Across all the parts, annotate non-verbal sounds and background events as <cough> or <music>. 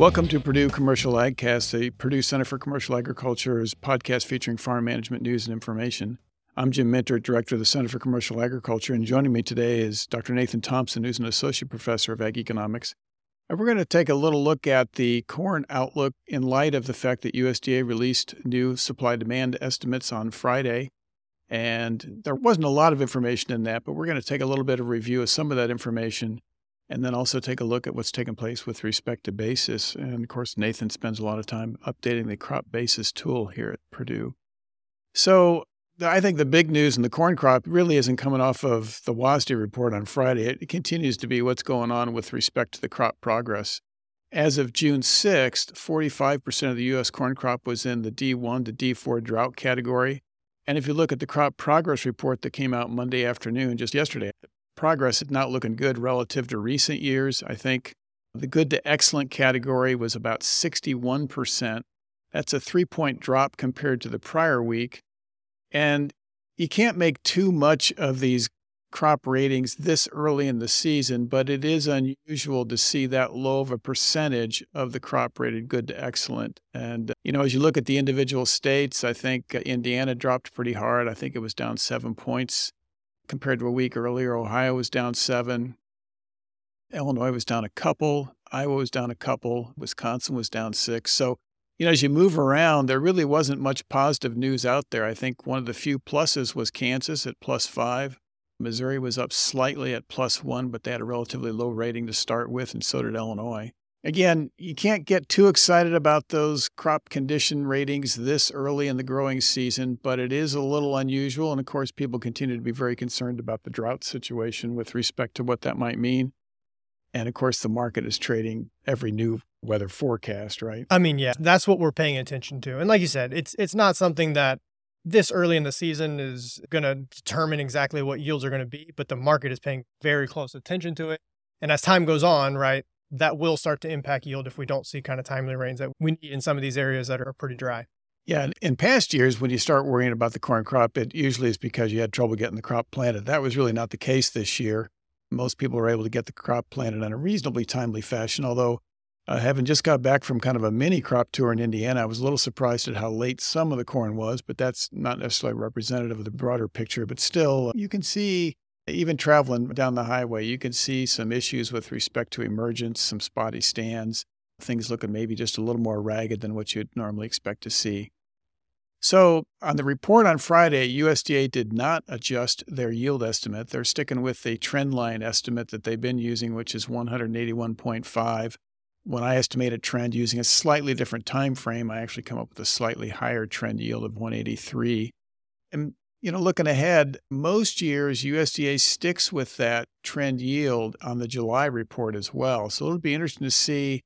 Welcome to Purdue Commercial AgCast, the Purdue Center for Commercial Agriculture's podcast featuring farm management news and information. I'm Jim Mintert, Director of the Center for Commercial Agriculture, and joining me today is Dr. Nathan Thompson, who's an Associate Professor of Ag Economics. And we're going to take a little look at the corn outlook in light of the fact that USDA released new supply demand estimates on Friday. And there wasn't a lot of information in that, but we're going to take a little bit of review of some of that information and then also take a look at what's taken place with respect to basis. And of course, Nathan spends a lot of time updating the crop basis tool here at Purdue. So I think the big news in the corn crop really isn't coming off of the WASDE report on Friday. It continues to be what's going on with respect to the crop progress. As of June 6th, 45% of the U.S. corn crop was in the D1 to D4 drought category. And if you look at the crop progress report that came out Monday afternoon, just yesterday, progress is not looking good relative to recent years. I think the good to excellent category was about 61%. That's a three point drop compared to the prior week. And you can't make too much of these crop ratings this early in the season, but it is unusual to see that low of a percentage of the crop rated good to excellent. And, you know, as you look at the individual states, I think uh, Indiana dropped pretty hard. I think it was down seven points compared to a week earlier. Ohio was down seven. Illinois was down a couple. Iowa was down a couple. Wisconsin was down six. So, you know, as you move around, there really wasn't much positive news out there. I think one of the few pluses was Kansas at plus five. Missouri was up slightly at plus one, but they had a relatively low rating to start with, and so did Illinois. Again, you can't get too excited about those crop condition ratings this early in the growing season, but it is a little unusual. And of course, people continue to be very concerned about the drought situation with respect to what that might mean. And of course, the market is trading every new weather forecast, right? I mean, yeah, that's what we're paying attention to. And like you said, it's it's not something that this early in the season is going to determine exactly what yields are going to be, but the market is paying very close attention to it. And as time goes on, right, that will start to impact yield if we don't see kind of timely rains that we need in some of these areas that are pretty dry. Yeah, in past years, when you start worrying about the corn crop, it usually is because you had trouble getting the crop planted. That was really not the case this year. Most people were able to get the crop planted in a reasonably timely fashion, although uh, having just got back from kind of a mini crop tour in Indiana, I was a little surprised at how late some of the corn was, but that's not necessarily representative of the broader picture. But still, you can see even traveling down the highway, you can see some issues with respect to emergence, some spotty stands, things looking maybe just a little more ragged than what you'd normally expect to see. So, on the report on Friday, USDA did not adjust their yield estimate. They're sticking with the trend line estimate that they've been using, which is 181.5. When I estimate a trend using a slightly different time frame, I actually come up with a slightly higher trend yield of 183. And you know, looking ahead, most years USDA sticks with that trend yield on the July report as well. So it'll be interesting to see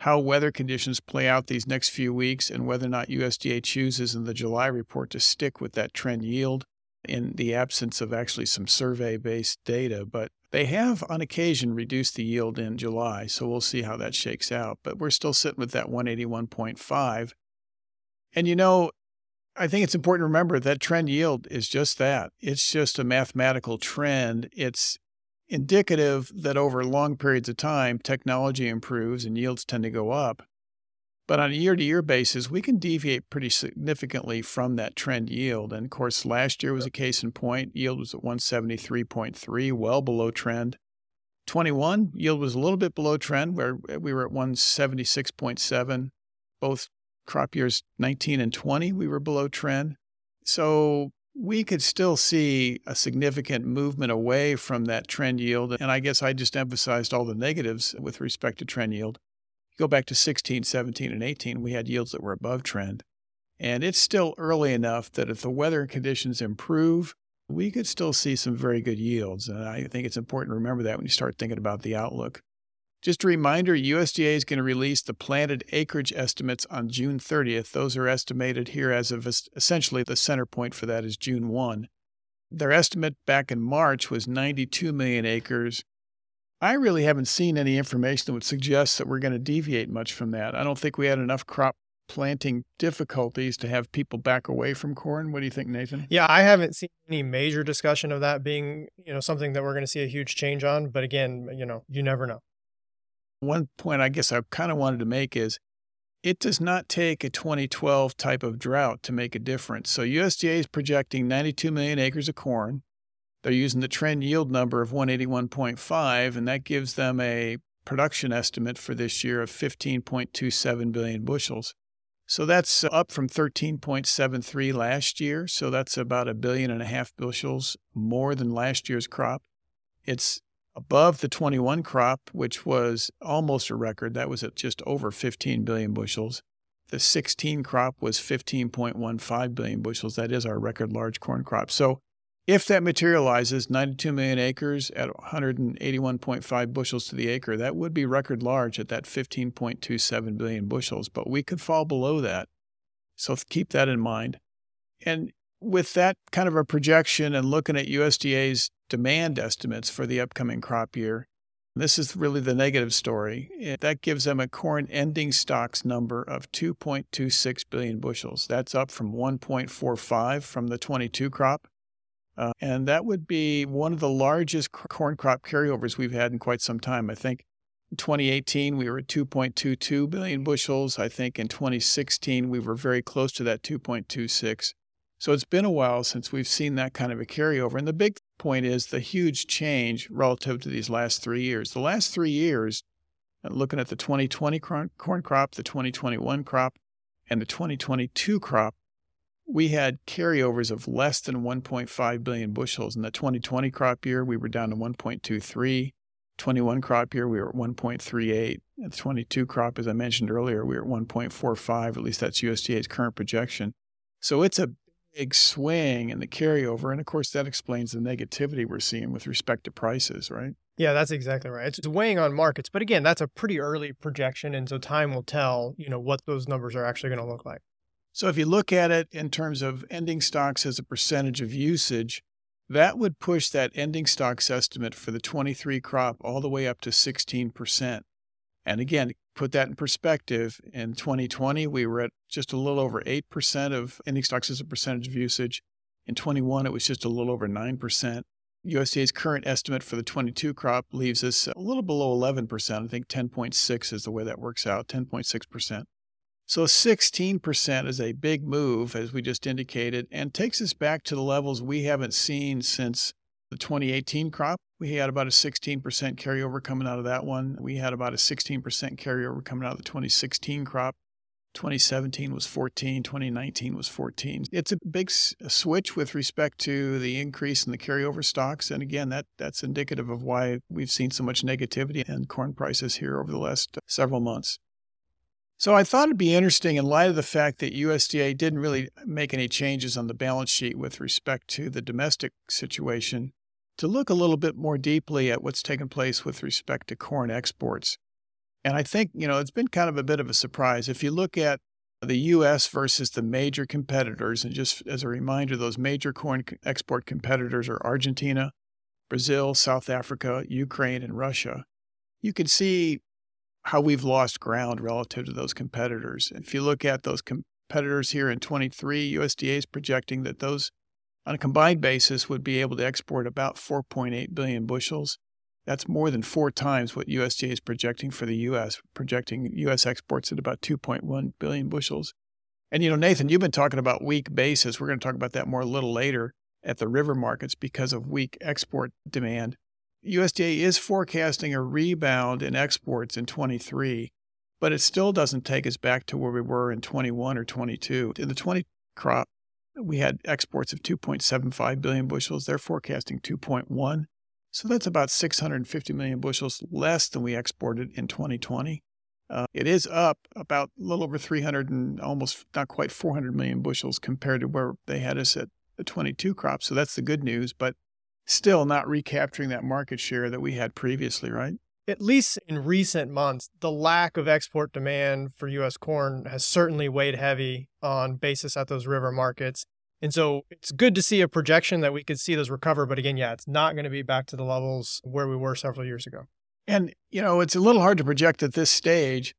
how weather conditions play out these next few weeks and whether or not USDA chooses in the July report to stick with that trend yield in the absence of actually some survey based data. But they have on occasion reduced the yield in July, so we'll see how that shakes out. But we're still sitting with that 181.5. And you know, I think it's important to remember that trend yield is just that. It's just a mathematical trend. It's indicative that over long periods of time, technology improves and yields tend to go up. But on a year to year basis, we can deviate pretty significantly from that trend yield. And of course, last year was a case in point. Yield was at 173.3, well below trend. 21, yield was a little bit below trend, where we were at 176.7. Both crop years 19 and 20, we were below trend. So we could still see a significant movement away from that trend yield. And I guess I just emphasized all the negatives with respect to trend yield. Go back to 16, 17, and 18, we had yields that were above trend. And it's still early enough that if the weather conditions improve, we could still see some very good yields. And I think it's important to remember that when you start thinking about the outlook. Just a reminder USDA is going to release the planted acreage estimates on June 30th. Those are estimated here as of essentially the center point for that is June 1. Their estimate back in March was 92 million acres. I really haven't seen any information that would suggest that we're going to deviate much from that. I don't think we had enough crop planting difficulties to have people back away from corn. What do you think, Nathan? Yeah, I haven't seen any major discussion of that being, you know, something that we're going to see a huge change on, but again, you know, you never know. One point I guess I kind of wanted to make is it does not take a 2012 type of drought to make a difference. So USDA is projecting 92 million acres of corn. They're using the trend yield number of 181.5, and that gives them a production estimate for this year of 15.27 billion bushels. So that's up from 13.73 last year. So that's about a billion and a half bushels more than last year's crop. It's above the 21 crop, which was almost a record. That was at just over 15 billion bushels. The 16 crop was 15.15 billion bushels. That is our record large corn crop. So if that materializes, 92 million acres at 181.5 bushels to the acre, that would be record large at that 15.27 billion bushels, but we could fall below that. So keep that in mind. And with that kind of a projection and looking at USDA's demand estimates for the upcoming crop year, this is really the negative story. That gives them a corn ending stocks number of 2.26 billion bushels. That's up from 1.45 from the 22 crop uh, and that would be one of the largest corn crop carryovers we've had in quite some time. I think in 2018, we were at 2.22 billion bushels. I think in 2016, we were very close to that 2.26. So it's been a while since we've seen that kind of a carryover. And the big point is the huge change relative to these last three years. The last three years, uh, looking at the 2020 corn crop, the 2021 crop, and the 2022 crop, we had carryovers of less than 1.5 billion bushels. In the 2020 crop year, we were down to 1.23. 21 crop year, we were at 1.38. In the 22 crop, as I mentioned earlier, we were at 1.45. At least that's USDA's current projection. So it's a big swing in the carryover. And of course, that explains the negativity we're seeing with respect to prices, right? Yeah, that's exactly right. It's weighing on markets. But again, that's a pretty early projection. And so time will tell, you know, what those numbers are actually going to look like. So if you look at it in terms of ending stocks as a percentage of usage, that would push that ending stocks estimate for the 23 crop all the way up to 16%. And again, put that in perspective, in 2020, we were at just a little over 8% of ending stocks as a percentage of usage. In 21, it was just a little over 9%. USDA's current estimate for the 22 crop leaves us a little below 11%. I think 10.6 is the way that works out, 10.6%. So 16% is a big move, as we just indicated, and takes us back to the levels we haven't seen since the 2018 crop. We had about a 16% carryover coming out of that one. We had about a 16% carryover coming out of the 2016 crop. 2017 was 14, 2019 was 14. It's a big switch with respect to the increase in the carryover stocks. And again, that, that's indicative of why we've seen so much negativity in corn prices here over the last uh, several months. So I thought it'd be interesting in light of the fact that USDA didn't really make any changes on the balance sheet with respect to the domestic situation to look a little bit more deeply at what's taken place with respect to corn exports. And I think, you know, it's been kind of a bit of a surprise. If you look at the US versus the major competitors, and just as a reminder, those major corn export competitors are Argentina, Brazil, South Africa, Ukraine, and Russia. You can see how we've lost ground relative to those competitors. If you look at those competitors here in 23, USDA is projecting that those on a combined basis would be able to export about 4.8 billion bushels. That's more than four times what USDA is projecting for the U.S., projecting U.S. exports at about 2.1 billion bushels. And, you know, Nathan, you've been talking about weak basis. We're going to talk about that more a little later at the river markets because of weak export demand. USDA is forecasting a rebound in exports in 23, but it still doesn't take us back to where we were in 21 or 22. In the 20 crop, we had exports of 2.75 billion bushels. They're forecasting 2.1. So that's about 650 million bushels less than we exported in 2020. Uh, it is up about a little over 300 and almost not quite 400 million bushels compared to where they had us at the 22 crop. So that's the good news. But still not recapturing that market share that we had previously, right? At least in recent months, the lack of export demand for U.S. corn has certainly weighed heavy on basis at those river markets. And so it's good to see a projection that we could see those recover. But again, yeah, it's not going to be back to the levels where we were several years ago. And, you know, it's a little hard to project at this stage,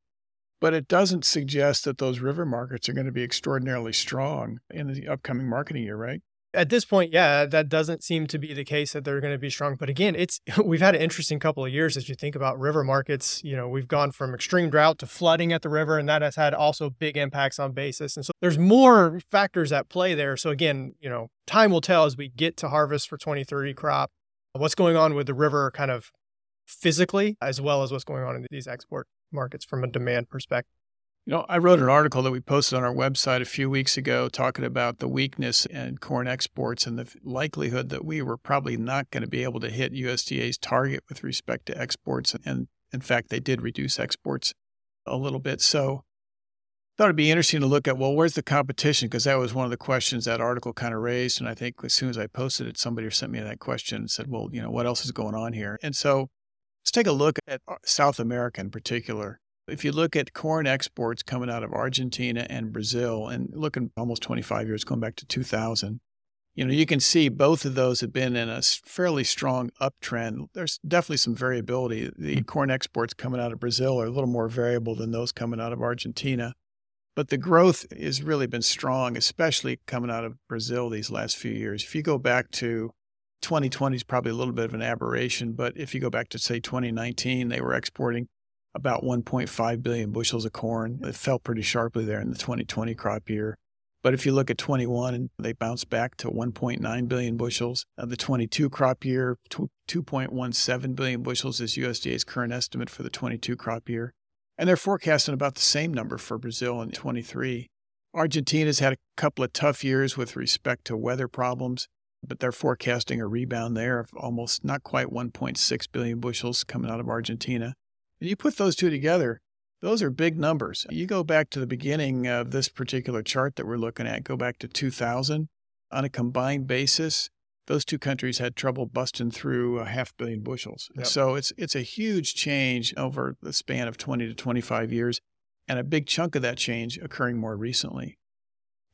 but it doesn't suggest that those river markets are going to be extraordinarily strong in the upcoming marketing year, right? At this point, yeah, that doesn't seem to be the case that they're going to be strong. But again, it's <laughs> we've had an interesting couple of years as you think about river markets. You know, we've gone from extreme drought to flooding at the river, and that has had also big impacts on basis. And so there's more factors at play there. So again, you know, time will tell as we get to harvest for 2030 crop what's going on with the river kind of physically, as well as what's going on in these export markets from a demand perspective. You know, I wrote an article that we posted on our website a few weeks ago talking about the weakness in corn exports and the likelihood that we were probably not going to be able to hit USDA's target with respect to exports. And in fact, they did reduce exports a little bit. So thought it'd be interesting to look at, well, where's the competition? Because that was one of the questions that article kind of raised. And I think as soon as I posted it, somebody sent me that question and said, well, you know, what else is going on here? And so let's take a look at uh, South America in particular. If you look at corn exports coming out of Argentina and Brazil, and looking almost 25 years, going back to 2000, you know, you can see both of those have been in a fairly strong uptrend. There's definitely some variability. The mm. corn exports coming out of Brazil are a little more variable than those coming out of Argentina. But the growth has really been strong, especially coming out of Brazil these last few years. If you go back to 2020 is probably a little bit of an aberration, but if you go back to say 2019, they were exporting about 1.5 billion bushels of corn. It fell pretty sharply there in the 2020 crop year. But if you look at 21, they bounced back to 1.9 billion bushels. Uh, the 22 crop year, 2.17 billion bushels is USDA's current estimate for the 22 crop year. And they're forecasting about the same number for Brazil in 23. Argentina's had a couple of tough years with respect to weather problems, but they're forecasting a rebound there of almost not quite 1.6 billion bushels coming out of Argentina. And you put those two together, those are big numbers. You go back to the beginning of this particular chart that we're looking at, go back to 2000. On a combined basis, those two countries had trouble busting through a half billion bushels. Yep. So it's it's a huge change over the span of 20 to 25 years, and a big chunk of that change occurring more recently.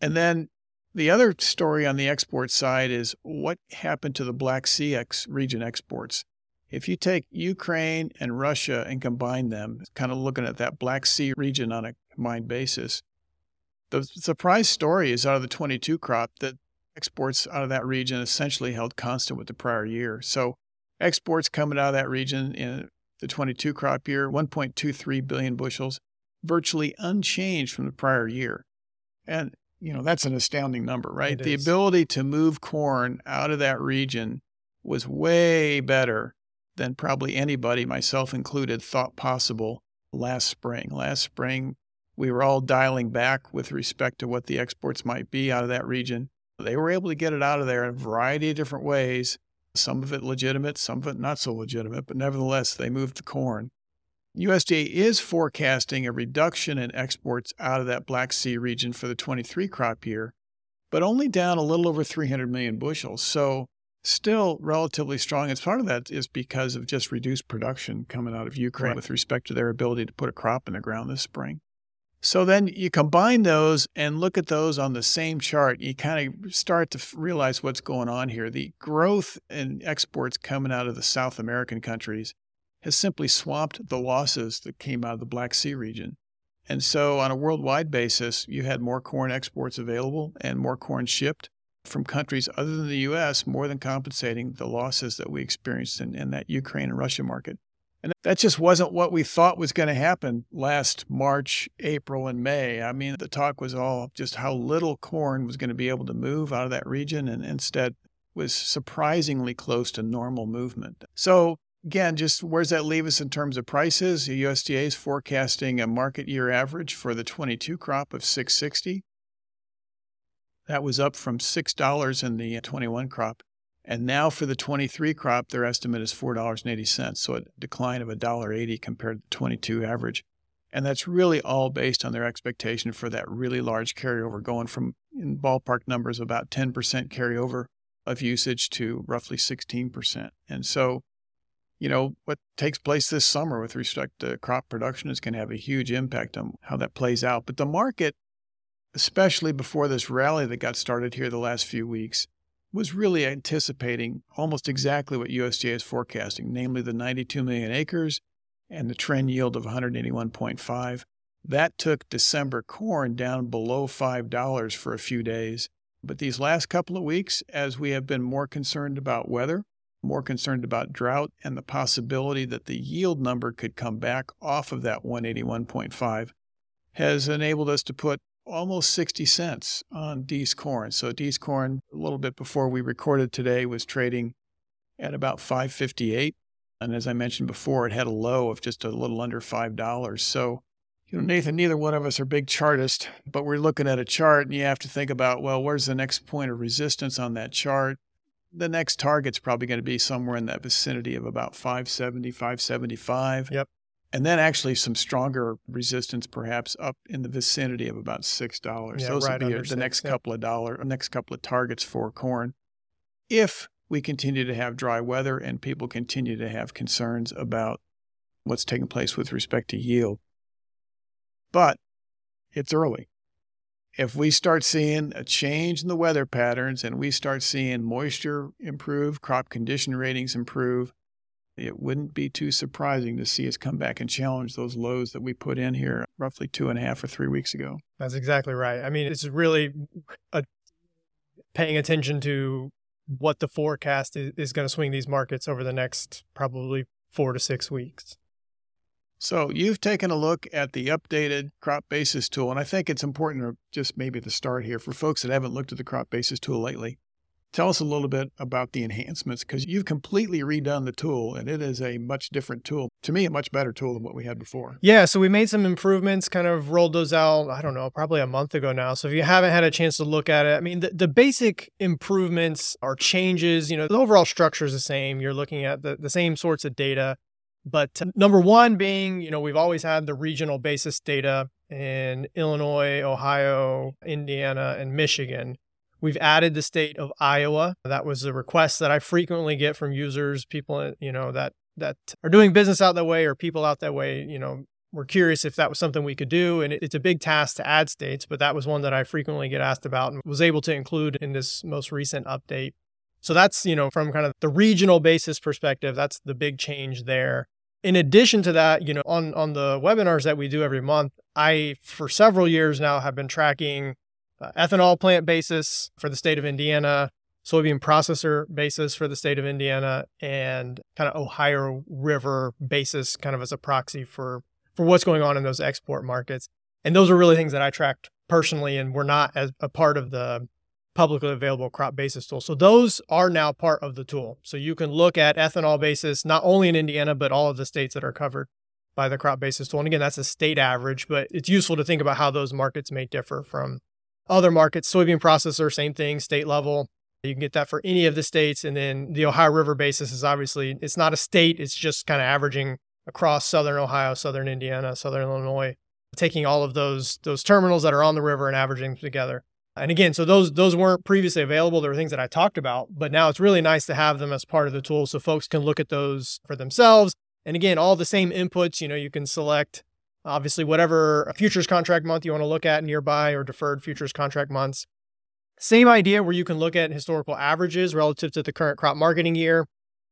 And then the other story on the export side is what happened to the Black Sea ex- region exports. If you take Ukraine and Russia and combine them, kind of looking at that Black Sea region on a combined basis, the surprise story is out of the 22 crop that exports out of that region essentially held constant with the prior year. So exports coming out of that region in the 22 crop year, 1.23 billion bushels, virtually unchanged from the prior year. And, you know, that's an astounding number, right? It the is. ability to move corn out of that region was way better than probably anybody, myself included, thought possible last spring. Last spring, we were all dialing back with respect to what the exports might be out of that region. They were able to get it out of there in a variety of different ways, some of it legitimate, some of it not so legitimate, but nevertheless, they moved the corn. USDA is forecasting a reduction in exports out of that Black Sea region for the 23 crop year, but only down a little over 300 million bushels. So still relatively strong. And part of that is because of just reduced production coming out of Ukraine right. with respect to their ability to put a crop in the ground this spring. So then you combine those and look at those on the same chart. You kind of start to realize what's going on here. The growth in exports coming out of the South American countries has simply swamped the losses that came out of the Black Sea region. And so, on a worldwide basis, you had more corn exports available and more corn shipped from countries other than the U.S., more than compensating the losses that we experienced in, in that Ukraine and Russia market. And that just wasn't what we thought was going to happen last March, April, and May. I mean, the talk was all just how little corn was going to be able to move out of that region, and instead was surprisingly close to normal movement. So, again, just where does that leave us in terms of prices? The USDA is forecasting a market year average for the 22 crop of 660. That was up from $6 in the 21 crop. And now for the 23 crop, their estimate is $4.80, so a decline of $1.80 compared to the 22 average. And that's really all based on their expectation for that really large carryover going from in ballpark numbers about 10% carryover of usage to roughly 16%. And so, you know, what takes place this summer with respect to crop production is going to have a huge impact on how that plays out. But the market especially before this rally that got started here the last few weeks, was really anticipating almost exactly what USDA is forecasting, namely the 92 million acres and the trend yield of 181.5. That took December corn down below $5 for a few days But these last couple of weeks, as we have been more concerned about weather, more concerned about drought, and the possibility that the yield number could come back off of that 181.5, has enabled us to put almost 60 cents on Dec corn. So Dec corn, a little bit before we recorded today, was trading at about 558. And as I mentioned before, it had a low of just a little under $5. So, you know, Nathan, neither one of us are big chartists, but we're looking at a chart and you have to think about, well, where's the next point of resistance on that chart? The next target's probably going to be somewhere in that vicinity of about 570, 575. Yep. And then actually some stronger resistance, perhaps up in the vicinity of about six dollars. Yeah, Those right would be the six, next yep. couple of dollar, next couple of targets for corn. If we continue to have dry weather and people continue to have concerns about what's taking place with respect to yield. But it's early. If we start seeing a change in the weather patterns and we start seeing moisture improve, crop condition ratings improve, it wouldn't be too surprising to see us come back and challenge those lows that we put in here roughly two and a half or three weeks ago. That's exactly right. I mean, it's really a, paying attention to what the forecast is, is going to swing these markets over the next probably four to six weeks. So you've taken a look at the updated crop basis tool, and I think it's important to just maybe the start here for folks that haven't looked at the crop basis tool lately. Tell us a little bit about the enhancements because you've completely redone the tool and it is a much different tool. To me, a much better tool than what we had before. Yeah, so we made some improvements, kind of rolled those out, I don't know, probably a month ago now. So if you haven't had a chance to look at it, I mean, the, the basic improvements are changes. You know, the overall structure is the same. You're looking at the, the same sorts of data. But number one being, you know, we've always had the regional basis data in Illinois, Ohio, Indiana, and Michigan. We've added the state of Iowa. That was a request that I frequently get from users, people, uh, you know, that that are doing business out that way or people out that way, you know, we're curious if that was something we could do. And it's a big task to add states, but that was one that I frequently get asked about and was able to include in this most recent update. So that's, you know, from kind of the regional basis perspective, that's the big change there. In addition to that, you know, on on the webinars that we do every month, I for several years now have been tracking uh, ethanol plant basis for the state of Indiana, soybean processor basis for the state of Indiana, and kind of Ohio River basis kind of as a proxy for for what's going on in those export markets. And those are really things that I tracked personally and were not as a part of the publicly available crop basis tool. So those are now part of the tool. So you can look at ethanol basis not only in Indiana but all of the states that are covered by the crop basis tool. And again, that's a state average, but it's useful to think about how those markets may differ from other markets. Soybean processor, same thing, state level. You can get that for any of the states. And then the Ohio River basis is obviously, it's not a state, it's just kind of averaging across southern Ohio, southern Indiana, southern Illinois, taking all of those those terminals that are on the river and averaging them together. And again, so those those weren't previously available. There were things that I talked about, but now it's really nice to have them as part of the tool so folks can look at those for themselves. And again, all the same inputs, you know, you can select obviously whatever futures contract month you want to look at nearby or deferred futures contract months. Same idea where you can look at historical averages relative to the current crop marketing year.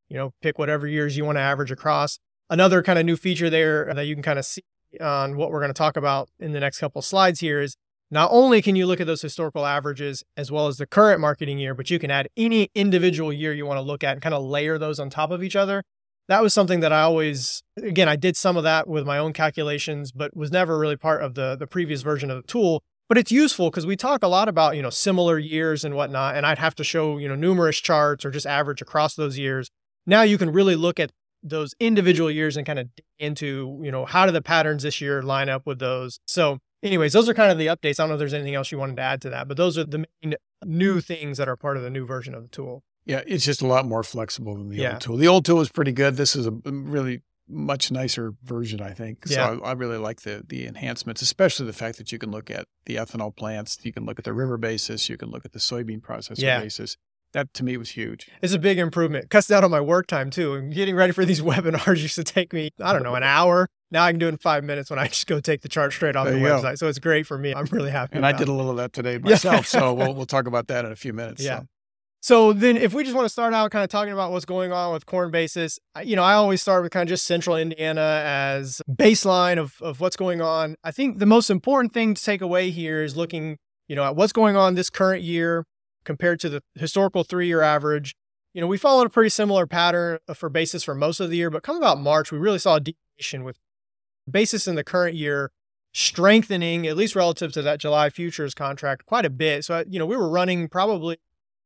You know, pick whatever years you want to average across. Another kind of new feature there that you can kind of see on what we're going to talk about in the next couple slides here is not only can you look at those historical averages as well as the current marketing year, but you can add any individual year you want to look at and kind of layer those on top of each other. That was something that I always, again, I did some of that with my own calculations, but was never really part of the, the previous version of the tool. But it's useful because we talk a lot about, you know, similar years and whatnot, and I'd have to show, you know, numerous charts or just average across those years. Now you can really look at those individual years and kind of into, you know, how do the patterns this year line up with those? So anyways, those are kind of the updates. I don't know if there's anything else you wanted to add to that, but those are the main new things that are part of the new version of the tool. Yeah, it's just a lot more flexible than the Yeah. old tool. The old tool was pretty good. This is a really much nicer version, I think. So Yeah. I, I really like the the enhancements, especially the fact that you can look at the ethanol plants, you can look at the river basis, you can look at the soybean processor Yeah. basis. That to me was huge. It's a big improvement. Cuts down on my work time too. And getting ready for these <laughs> webinars used to take me, I don't know, an hour. Now I can do it in five minutes when I just go take the chart straight off There the you go. website. So it's great for me. I'm really happy. And I did it. a little of that today <laughs> myself. so we'll we'll talk about that in a few minutes. Yeah. So. So then, if we just want to start out kind of talking about what's going on with corn basis, you know, I always start with kind of just central Indiana as baseline of, of what's going on. I think the most important thing to take away here is looking, you know, at what's going on this current year compared to the historical three year average, you know, we followed a pretty similar pattern uh, for basis for most of the year, but come about March, we really saw a deviation with basis in the current year strengthening, at least relative to that July futures contract, quite a bit. So, uh, you know, we were running probably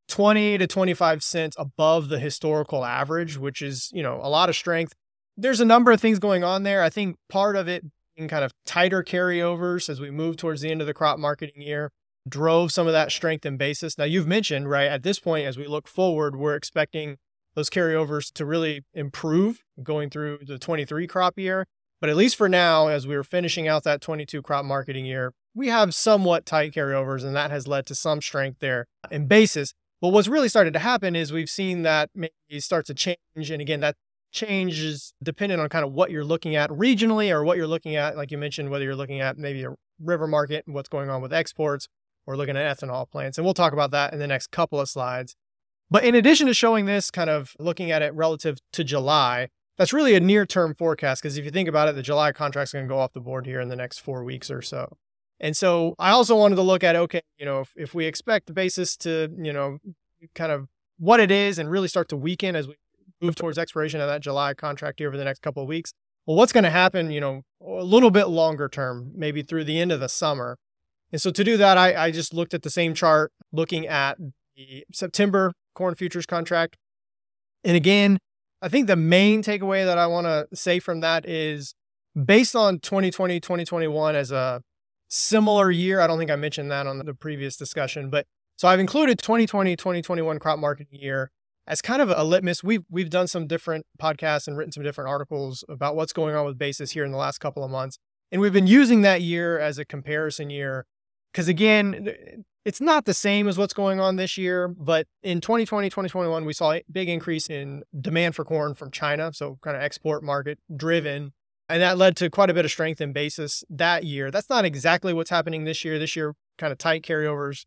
20 to 25 cents above the historical average, which is, you know, a lot of strength. There's a number of things going on there. I think part of it being kind of tighter carryovers as we move towards the end of the crop marketing year drove some of that strength in basis. Now, you've mentioned, right, at this point, as we look forward, we're expecting those carryovers to really improve going through the 23 crop year. But at least for now, as we were finishing out that 22 crop marketing year, we have somewhat tight carryovers, and that has led to some strength there in basis. But what's really started to happen is we've seen that maybe start to change. And again, that change is dependent on kind of what you're looking at regionally or what you're looking at, like you mentioned, whether you're looking at maybe a river market and what's going on with exports or looking at ethanol plants. And we'll talk about that in the next couple of slides. But in addition to showing this kind of looking at it relative to July, that's really a near term forecast because if you think about it, the July contract's going to go off the board here in the next four weeks or so. And so I also wanted to look at, okay, you know, if, if we expect the basis to, you know, kind of what it is and really start to weaken as we move towards expiration of that July contract here over the next couple of weeks, well, what's going to happen, you know, a little bit longer term, maybe through the end of the summer. And so to do that, I, I just looked at the same chart looking at the September corn futures contract. And again, I think the main takeaway that I want to say from that is based on 2020, 2021 as a similar year. I don't think I mentioned that on the previous discussion, but so I've included 2020, 2021 crop marketing year as kind of a litmus. We've we've done some different podcasts and written some different articles about what's going on with basis here in the last couple of months. And we've been using that year as a comparison year because again, it's not the same as what's going on this year, but in 2020, 2021, we saw a big increase in demand for corn from China. So, kind of export market driven. And that led to quite a bit of strength in basis that year. That's not exactly what's happening this year. This year, kind of tight carryovers,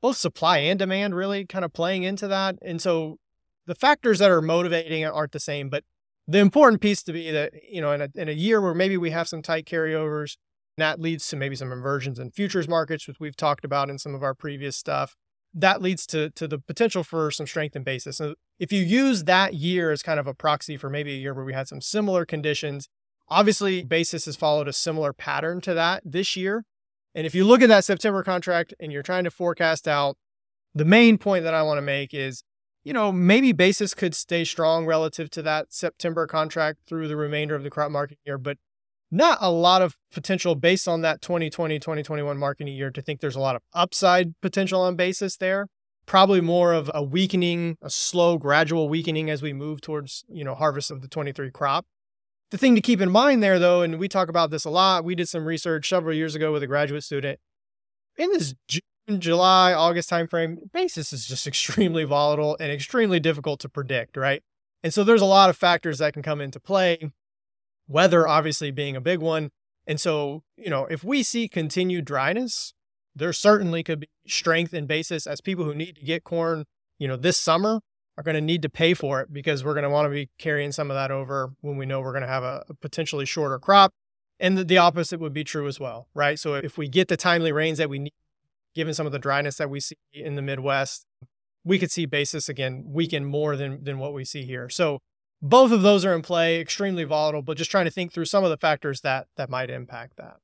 both supply and demand really kind of playing into that. And so the factors that are motivating it aren't the same. But the important piece to be that, you know, in a, in a year where maybe we have some tight carryovers, that leads to maybe some inversions in futures markets, which we've talked about in some of our previous stuff. That leads to, to the potential for some strength in basis. So if you use that year as kind of a proxy for maybe a year where we had some similar conditions, obviously basis has followed a similar pattern to that this year. And if you look at that September contract and you're trying to forecast out, the main point that I want to make is, you know, maybe basis could stay strong relative to that September contract through the remainder of the crop market year, but not a lot of potential based on that 2020 2021 marketing year to think there's a lot of upside potential on basis there probably more of a weakening a slow gradual weakening as we move towards you know harvest of the 23 crop the thing to keep in mind there though and we talk about this a lot we did some research several years ago with a graduate student. In this june july august timeframe basis is just <laughs> extremely volatile and extremely difficult to predict right? And so there's a lot of factors that can come into play weather obviously being a big one. And so, you know, if we see continued dryness, there certainly could be strength in basis as people who need to get corn, you know, this summer are going to need to pay for it because we're going to want to be carrying some of that over when we know we're going to have a, a potentially shorter crop. And the, the opposite would be true as well, right? So if we get the timely rains that we need, given some of the dryness that we see in the Midwest, we could see basis again weaken more than than what we see here. So both of those are in play, extremely volatile, but just trying to think through some of the factors that that might impact that.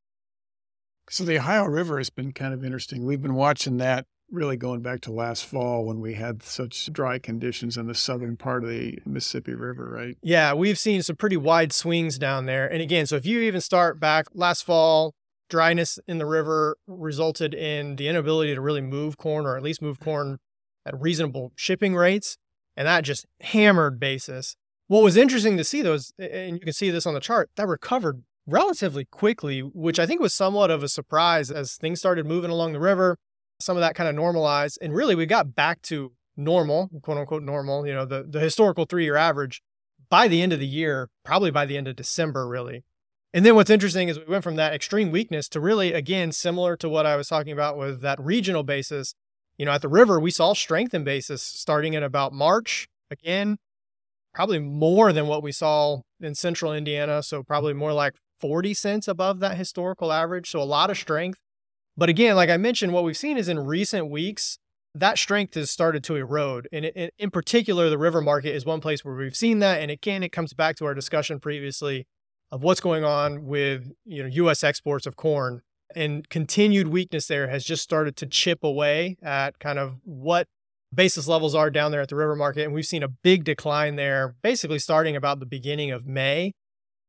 So the Ohio River has been kind of interesting. We've been watching that really going back to last fall when we had such dry conditions in the southern part of the Mississippi River, right? Yeah, we've seen some pretty wide swings down there. And again, so if you even start back last fall, dryness in the river resulted in the inability to really move corn or at least move corn at reasonable shipping rates. And that just hammered basis. What was interesting to see, though, is, and you can see this on the chart, that recovered relatively quickly, which I think was somewhat of a surprise as things started moving along the river. Some of that kind of normalized. And really, we got back to normal, quote unquote normal, you know, the, the historical three year average by the end of the year, probably by the end of December, really. And then what's interesting is we went from that extreme weakness to really, again, similar to what I was talking about with that regional basis. You know, at the river, we saw strength in basis starting in about March. Again, probably more than what we saw in central Indiana. So probably more like 40 cents above that historical average. So a lot of strength. But again, like I mentioned, what we've seen is in recent weeks, that strength has started to erode. And it, in particular, the river market is one place where we've seen that. And again, it comes back to our discussion previously of what's going on with you know U.S. exports of corn and continued weakness there has just started to chip away at kind of what basis levels are down there at the river market. And we've seen a big decline there, basically starting about the beginning of May,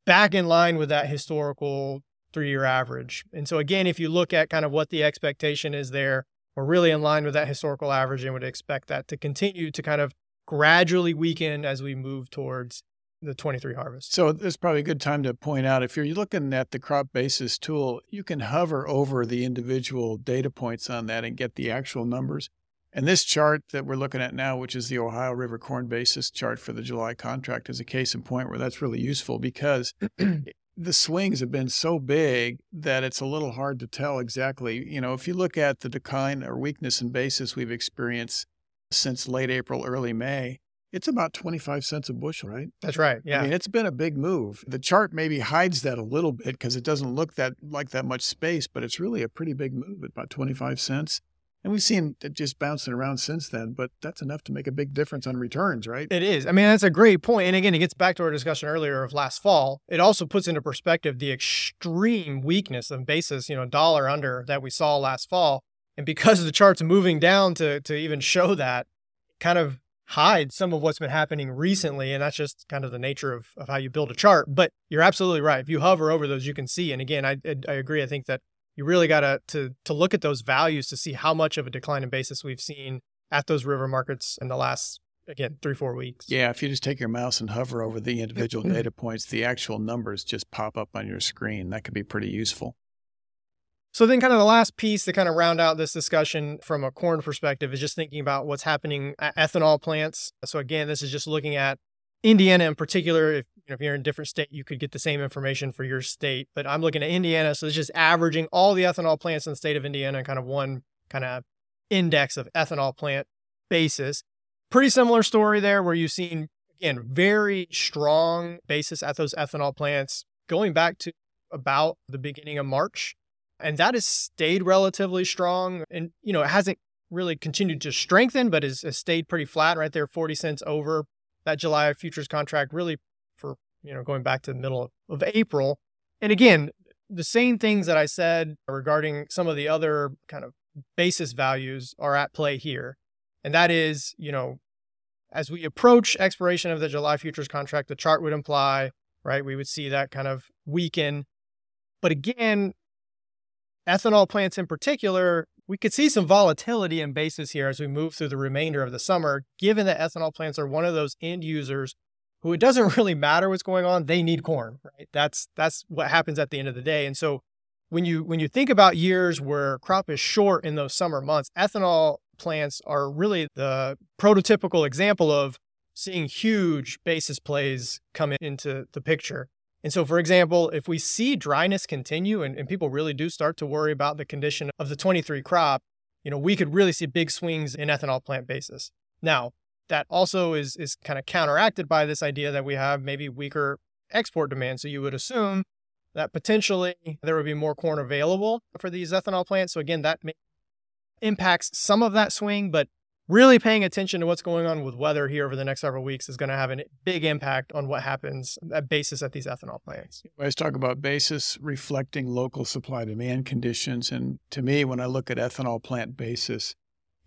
back in line with that historical three year average. And so, again, if you look at kind of what the expectation is there, we're really in line with that historical average and would expect that to continue to kind of gradually weaken as we move towards the 23 harvest. So this is probably a good time to point out if you're looking at the crop basis tool, you can hover over the individual data points on that and get the actual numbers. And this chart that we're looking at now, which is the Ohio River corn basis chart for the July contract, is a case in point where that's really useful because <clears throat> the swings have been so big that it's a little hard to tell exactly. You know, if you look at the decline or weakness in basis we've experienced since late April, early May, it's about 25 cents a bushel, right? That's right. Yeah. I mean, it's been a big move. The chart maybe hides that a little bit because it doesn't look that like that much space, but it's really a pretty big move at about 25 cents. And we've seen it just bouncing around since then, but that's enough to make a big difference on returns, right? It is. I mean, that's a great point. And again, it gets back to our discussion earlier of last fall. It also puts into perspective the extreme weakness of basis, you know, dollar under that we saw last fall. And because the chart's moving down to to even show that, kind of hide some of what's been happening recently. And that's just kind of the nature of, of how you build a chart. But you're absolutely right. If you hover over those, you can see. And again, I, I agree. I think that you really got to, to, to look at those values to see how much of a decline in basis we've seen at those river markets in the last, again, three, four weeks. Yeah. If you just take your mouse and hover over the individual <clears throat> data points, the actual numbers just pop up on your screen. That could be pretty useful. So then kind of the last piece to kind of round out this discussion from a corn perspective is just thinking about what's happening at ethanol plants. So again, this is just looking at Indiana in particular. If, know, if you're in a different state, you could get the same information for your state. But I'm looking at Indiana, so it's just averaging all the ethanol plants in the state of Indiana, kind of one kind of index of ethanol plant basis. Pretty similar story there, where you've seen again very strong basis at those ethanol plants going back to about the beginning of March and that has stayed relatively strong. And, you know, it hasn't really continued to strengthen, but has, has stayed pretty flat right there, 40 cents over that July futures contract, really you know, going back to the middle of April. And again, the same things that I said regarding some of the other kind of basis values are at play here. And that is, you know, as we approach expiration of the July futures contract, the chart would imply, right, we would see that kind of weaken. But again, ethanol plants in particular, we could see some volatility in basis here as we move through the remainder of the summer, given that ethanol plants are one of those end users who it doesn't <laughs> really matter what's going on, they need corn, right? That's that's what happens at the end of the day. And so when you when you think about years where crop is short in those summer months, ethanol plants are really the prototypical example of seeing huge basis plays come into the picture. And so, for example, if we see dryness continue and, and people really do start to worry about the condition of the 23 crop, you know, we could really see big swings in ethanol plant basis. Now, that also is is kind of counteracted by this idea that we have maybe weaker export demand. So you would assume that potentially there would be more corn available for these ethanol plants. So again, that impacts some of that swing, but really paying attention to what's going on with weather here over the next several weeks is going to have a big impact on what happens at basis at these ethanol plants. I always talk about basis reflecting local supply demand conditions. And to me, when I look at ethanol plant basis,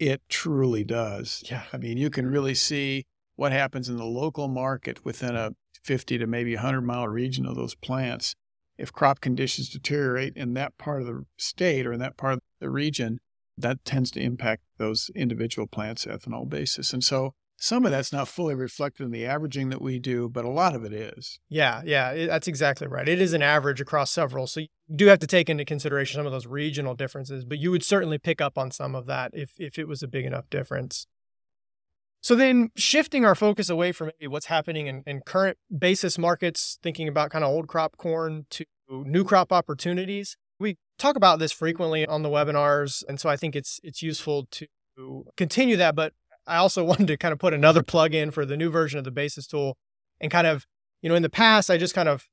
it truly does. Yeah. I mean, you can really see what happens in the local market within a 50 to maybe 100 mile region of those plants. If crop conditions deteriorate in that part of the state or in that part of the region, that tends to impact those individual plants' ethanol basis. And so some of that's not fully reflected in the averaging that we do, but a lot of it is. Yeah, yeah, that's exactly right. It is an average across several. So you do have to take into consideration some of those regional differences, but you would certainly pick up on some of that if, if it was a big enough difference. So then shifting our focus away from maybe what's happening in, in current basis markets, thinking about kind of old crop corn to new crop opportunities. We talk about this frequently on the webinars, and so I think it's it's useful to continue that. But I also <laughs> wanted to kind of put another plug in for the new version of the Basis tool, and kind of you know in the past I just kind of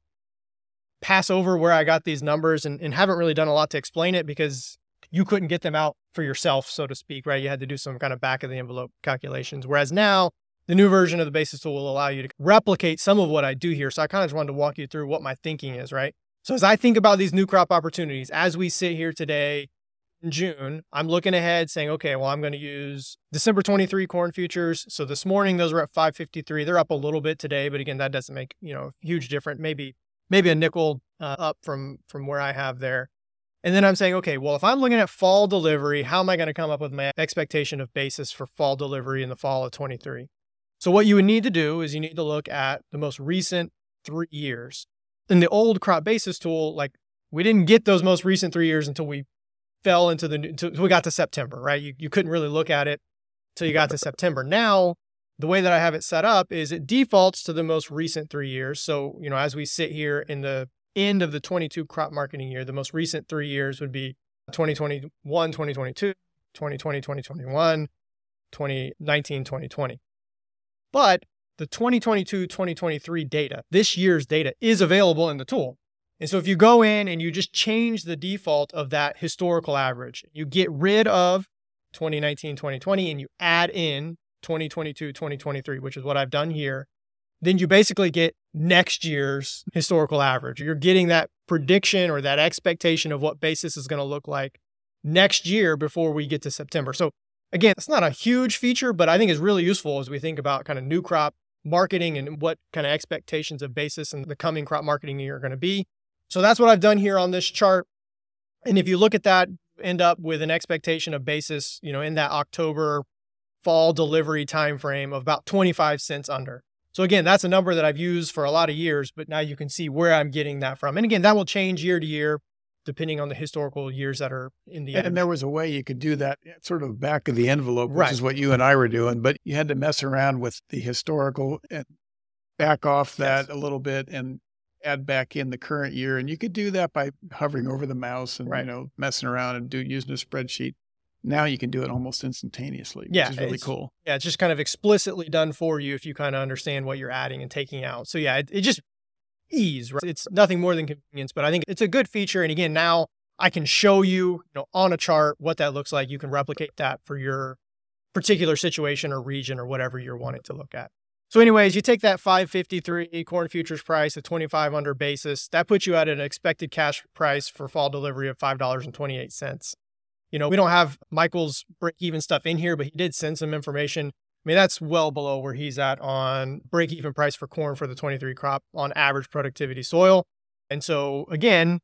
pass over where I got these numbers and, and haven't really done a lot to explain it because you couldn't get them out for yourself, so to speak, right? You had to do some kind of back of the envelope calculations. Whereas now, the new version of the basis tool will allow you to replicate some of what I do here. So I kind of just wanted to walk you through what my thinking is, right? So as I think about these new crop opportunities, as we sit here today in June, I'm looking ahead saying, okay, well, I'm going to use December 23 corn futures. So this morning, those were at 553. They're up a little bit today, but again, that doesn't make, you know, a huge difference. Maybe, maybe a nickel uh, up from, from where I have there. And then I'm saying, okay, well, if I'm looking at fall delivery, how am I going to come up with my expectation of basis for fall delivery in the fall of 23? So what you would need to do is you need to look at the most recent three years. In the old crop basis tool, like we didn't get those most recent three years until we fell into the until we got to September, right? You you couldn't really look at it until you got to September. Now, the way that I have it set up is it defaults to the most recent three years. So, you know, as we sit here in the end of the 22 crop marketing year, the most recent three years would be 2021, 2022, 2020, 2021, 2019, 2020. But the 2022, 2023 data, this year's data is available in the tool. And so if you go in and you just change the default of that historical average, you get rid of 2019, 2020, and you add in 2022, 2023, which is what I've done here, then you basically get next year's historical average. You're getting that prediction or that expectation of what basis is going to look like next year before we get to September. So again, it's not a huge feature, but I think it's really useful as we think about kind of new crop marketing and what kind of expectations of basis in the coming crop marketing year are going to be. So that's what I've done here on this chart. And if you look at that, end up with an expectation of basis, you know, in that October fall delivery timeframe of about 25 cents under. So again, that's a number that I've used for a lot of years, but now you can see where I'm getting that from. And again, that will change year to year depending on the historical years that are in the and, there was a way you could do that sort of back of the envelope, which Right. is what you and I were doing, but you had to mess around with the historical and back off that Yes. a little bit and add back in the current year. And you could do that by hovering over the mouse and, Right. you know, messing around and do using a spreadsheet. Now you can do it almost instantaneously, which Yeah, is really cool. Yeah, it's just kind of explicitly done for you if you kind of understand what you're adding and taking out. So yeah, it, it just ease, right? It's nothing more than convenience, but I think it's a good feature. And again, now I can show you, you know, on a chart what that looks like. You can replicate that for your particular situation or region or whatever you're wanting to look at. So, anyways, you take that 553 corn futures price at 25 under basis. That puts you at an expected cash price for fall delivery of $5.28. You know, we don't have Michael's break even stuff in here, but he did send some information. I mean, that's well below where he's at on break even price for corn for the 23 crop on average productivity soil. And so, again,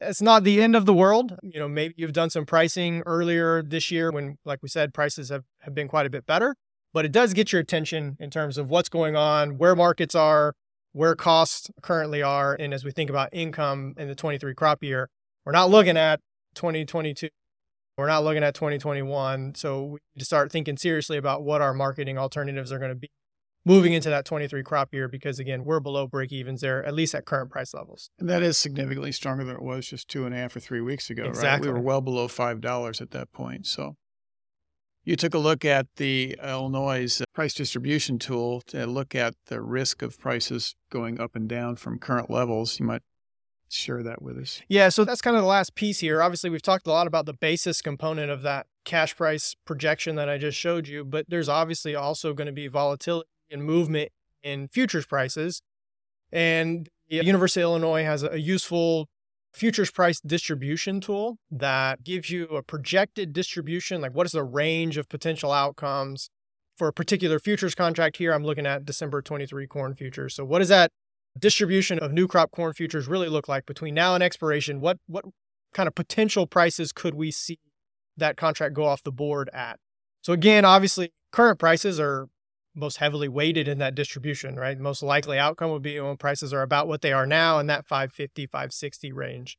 it's not the end of the world. You know, maybe you've done some pricing earlier this year when, like we said, prices have, have been quite a bit better, but it does get your attention in terms of what's going on, where markets are, where costs currently are. And as we think about income in the 23 crop year, we're not looking at 2022. We're not looking at 2021. So we need to start thinking seriously about what our marketing alternatives are going to be moving into that 23 crop year because again, we're below break evens there, at least at current price levels. And that is significantly stronger than it was just two and a half or three weeks ago, right? We were well below $5 at that point. So you took a look at the Illinois price distribution tool to look at the risk of prices going up and down from current levels. You might share that with us. Yeah, so that's kind of the last piece here. Obviously, we've talked a lot about the basis component of that cash price projection that I just showed you, but there's obviously also going to be volatility and movement in futures prices. And the University of Illinois has a useful futures price distribution tool that gives you a projected distribution, like what is the range of potential outcomes for a particular futures contract here. I'm looking at December 23 corn futures. So what is that distribution of new crop corn futures really look like between now and expiration? What what kind of potential prices could we see that contract go off the board at? So again, obviously, current prices are most heavily weighted in that distribution, right? Most likely outcome would be when prices are about what they are now in that 550, 560 range.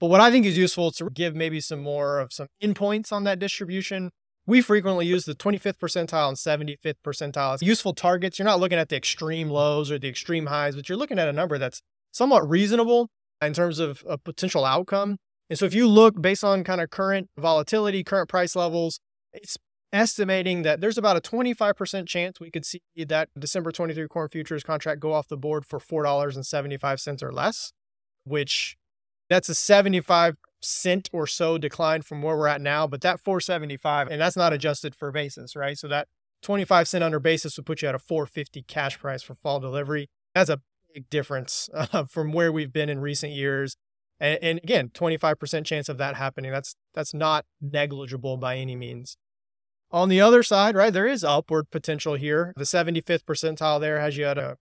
But what I think is useful to give maybe some more of some endpoints on that distribution. We frequently use the 25th percentile and 75th percentile as useful targets. You're not looking at the extreme lows or the extreme highs, but you're looking at a number that's somewhat reasonable in terms of a potential outcome. And so if you look based on kind of current volatility, current price levels, it's estimating that there's about a 25% chance we could see that December 23 corn futures contract go off the board for $4.75 or less, which that's a 75 cent or so decline from where we're at now, but that 475, and that's not adjusted for basis, right? So that 25 cent under basis would put you at a 450 cash price for fall delivery. That's a big difference uh, from where we've been in recent years. And, and again, 25% chance of that happening. That's that's not negligible by any means. On the other side, right, there is upward potential here. The 75th percentile there has you at a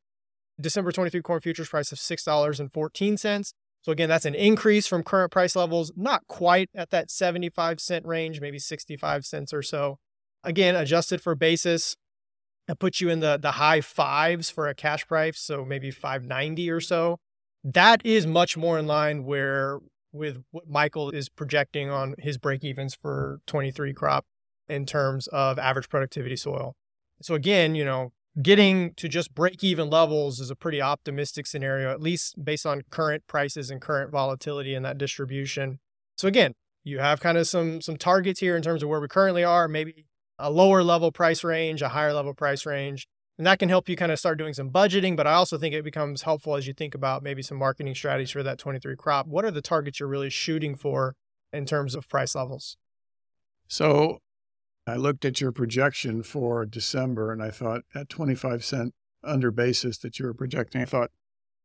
December 23 corn futures price of $6.14. So again, that's an increase from current price levels, not quite at that 75 cent range, maybe 65 cents or so. Again, adjusted for basis, that puts you in the the high fives for a cash price, so maybe 590 or so. That is much more in line where with what Michael is projecting on his break evens for 23 crop in terms of average productivity soil. So again, you know, getting to just break even levels is a pretty optimistic scenario, at least based on current prices and current volatility in that distribution. So again, you have kind of some some targets here in terms of where we currently are, maybe a lower level price range, a higher level price range. And that can help you kind of start doing some budgeting, but I also think it becomes helpful as you think about maybe some marketing strategies for that 23 crop. What are the targets you're really shooting for in terms of price levels? So I looked at your projection for December and I thought at 25 cent under basis that you were projecting, I thought,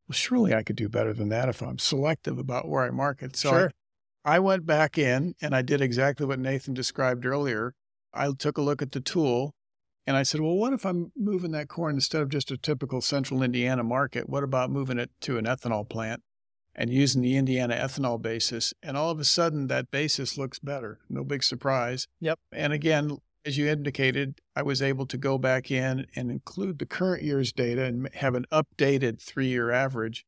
well, surely I could do better than that if I'm selective about where I market. So sure. I, I went back in and I did exactly what Nathan described earlier. I took a look at the tool and I said, well, what if I'm moving that corn instead of just a typical central Indiana market? What about moving it to an ethanol plant and using the Indiana ethanol basis? And all of a sudden, that basis looks better. No big surprise. Yep. And again, as you indicated, I was able to go back in and include the current year's data and have an updated three year average.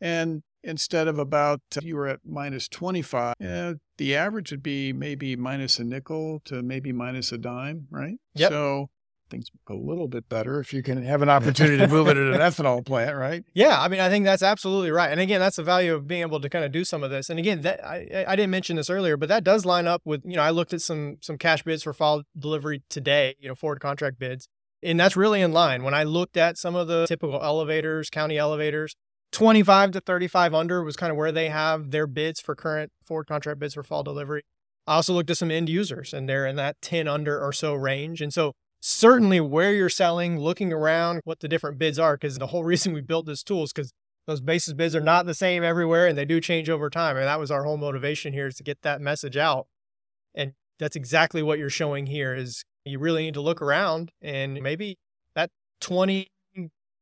And instead of about, you were at minus 25, eh, the average would be maybe minus a nickel to maybe minus a dime, right? Yep. So things a little bit better if you can have an opportunity to move it at an <laughs> ethanol plant, right? Yeah, I mean, I think that's absolutely right. And again, that's the value of being able to kind of do some of this. And again, that I, I didn't mention this earlier, but that does line up with you know I looked at some some cash bids for fall delivery today, you know, forward contract bids, and that's really in line. When I looked at some of the typical elevators, county elevators. 25 to 35 under was kind of where they have their bids for current forward contract bids for fall delivery. I also looked at some end users and they're in that 10 under or so range. And so certainly where you're selling, looking around what the different bids are, because the whole <laughs> reason we built this tool is because those basis bids are not the same everywhere and they do change over time. And that was our whole motivation here is to get that message out. And that's exactly what you're showing here is you really need to look around and maybe that 20,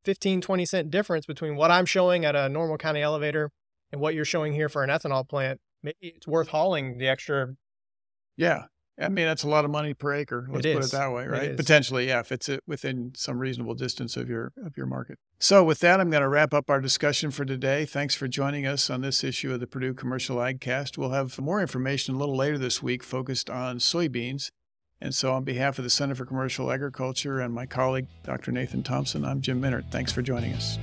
15, 20 cent difference between what I'm showing at a normal county elevator and what you're showing here for an ethanol plant, maybe it's worth hauling the extra yeah. I mean, that's a lot of money per acre. Let's It put it that way, right? Potentially, yeah, if it's uh, within some reasonable distance of your of your market. So, with that, I'm going to wrap up our discussion for today. Thanks for joining us on this issue of the Purdue Commercial AgCast. We'll have more information a little later this week focused on soybeans. And so, on behalf of the Center for Commercial Agriculture and my colleague, Dr. Nathan Thompson, I'm Jim Mintert. Thanks for joining us.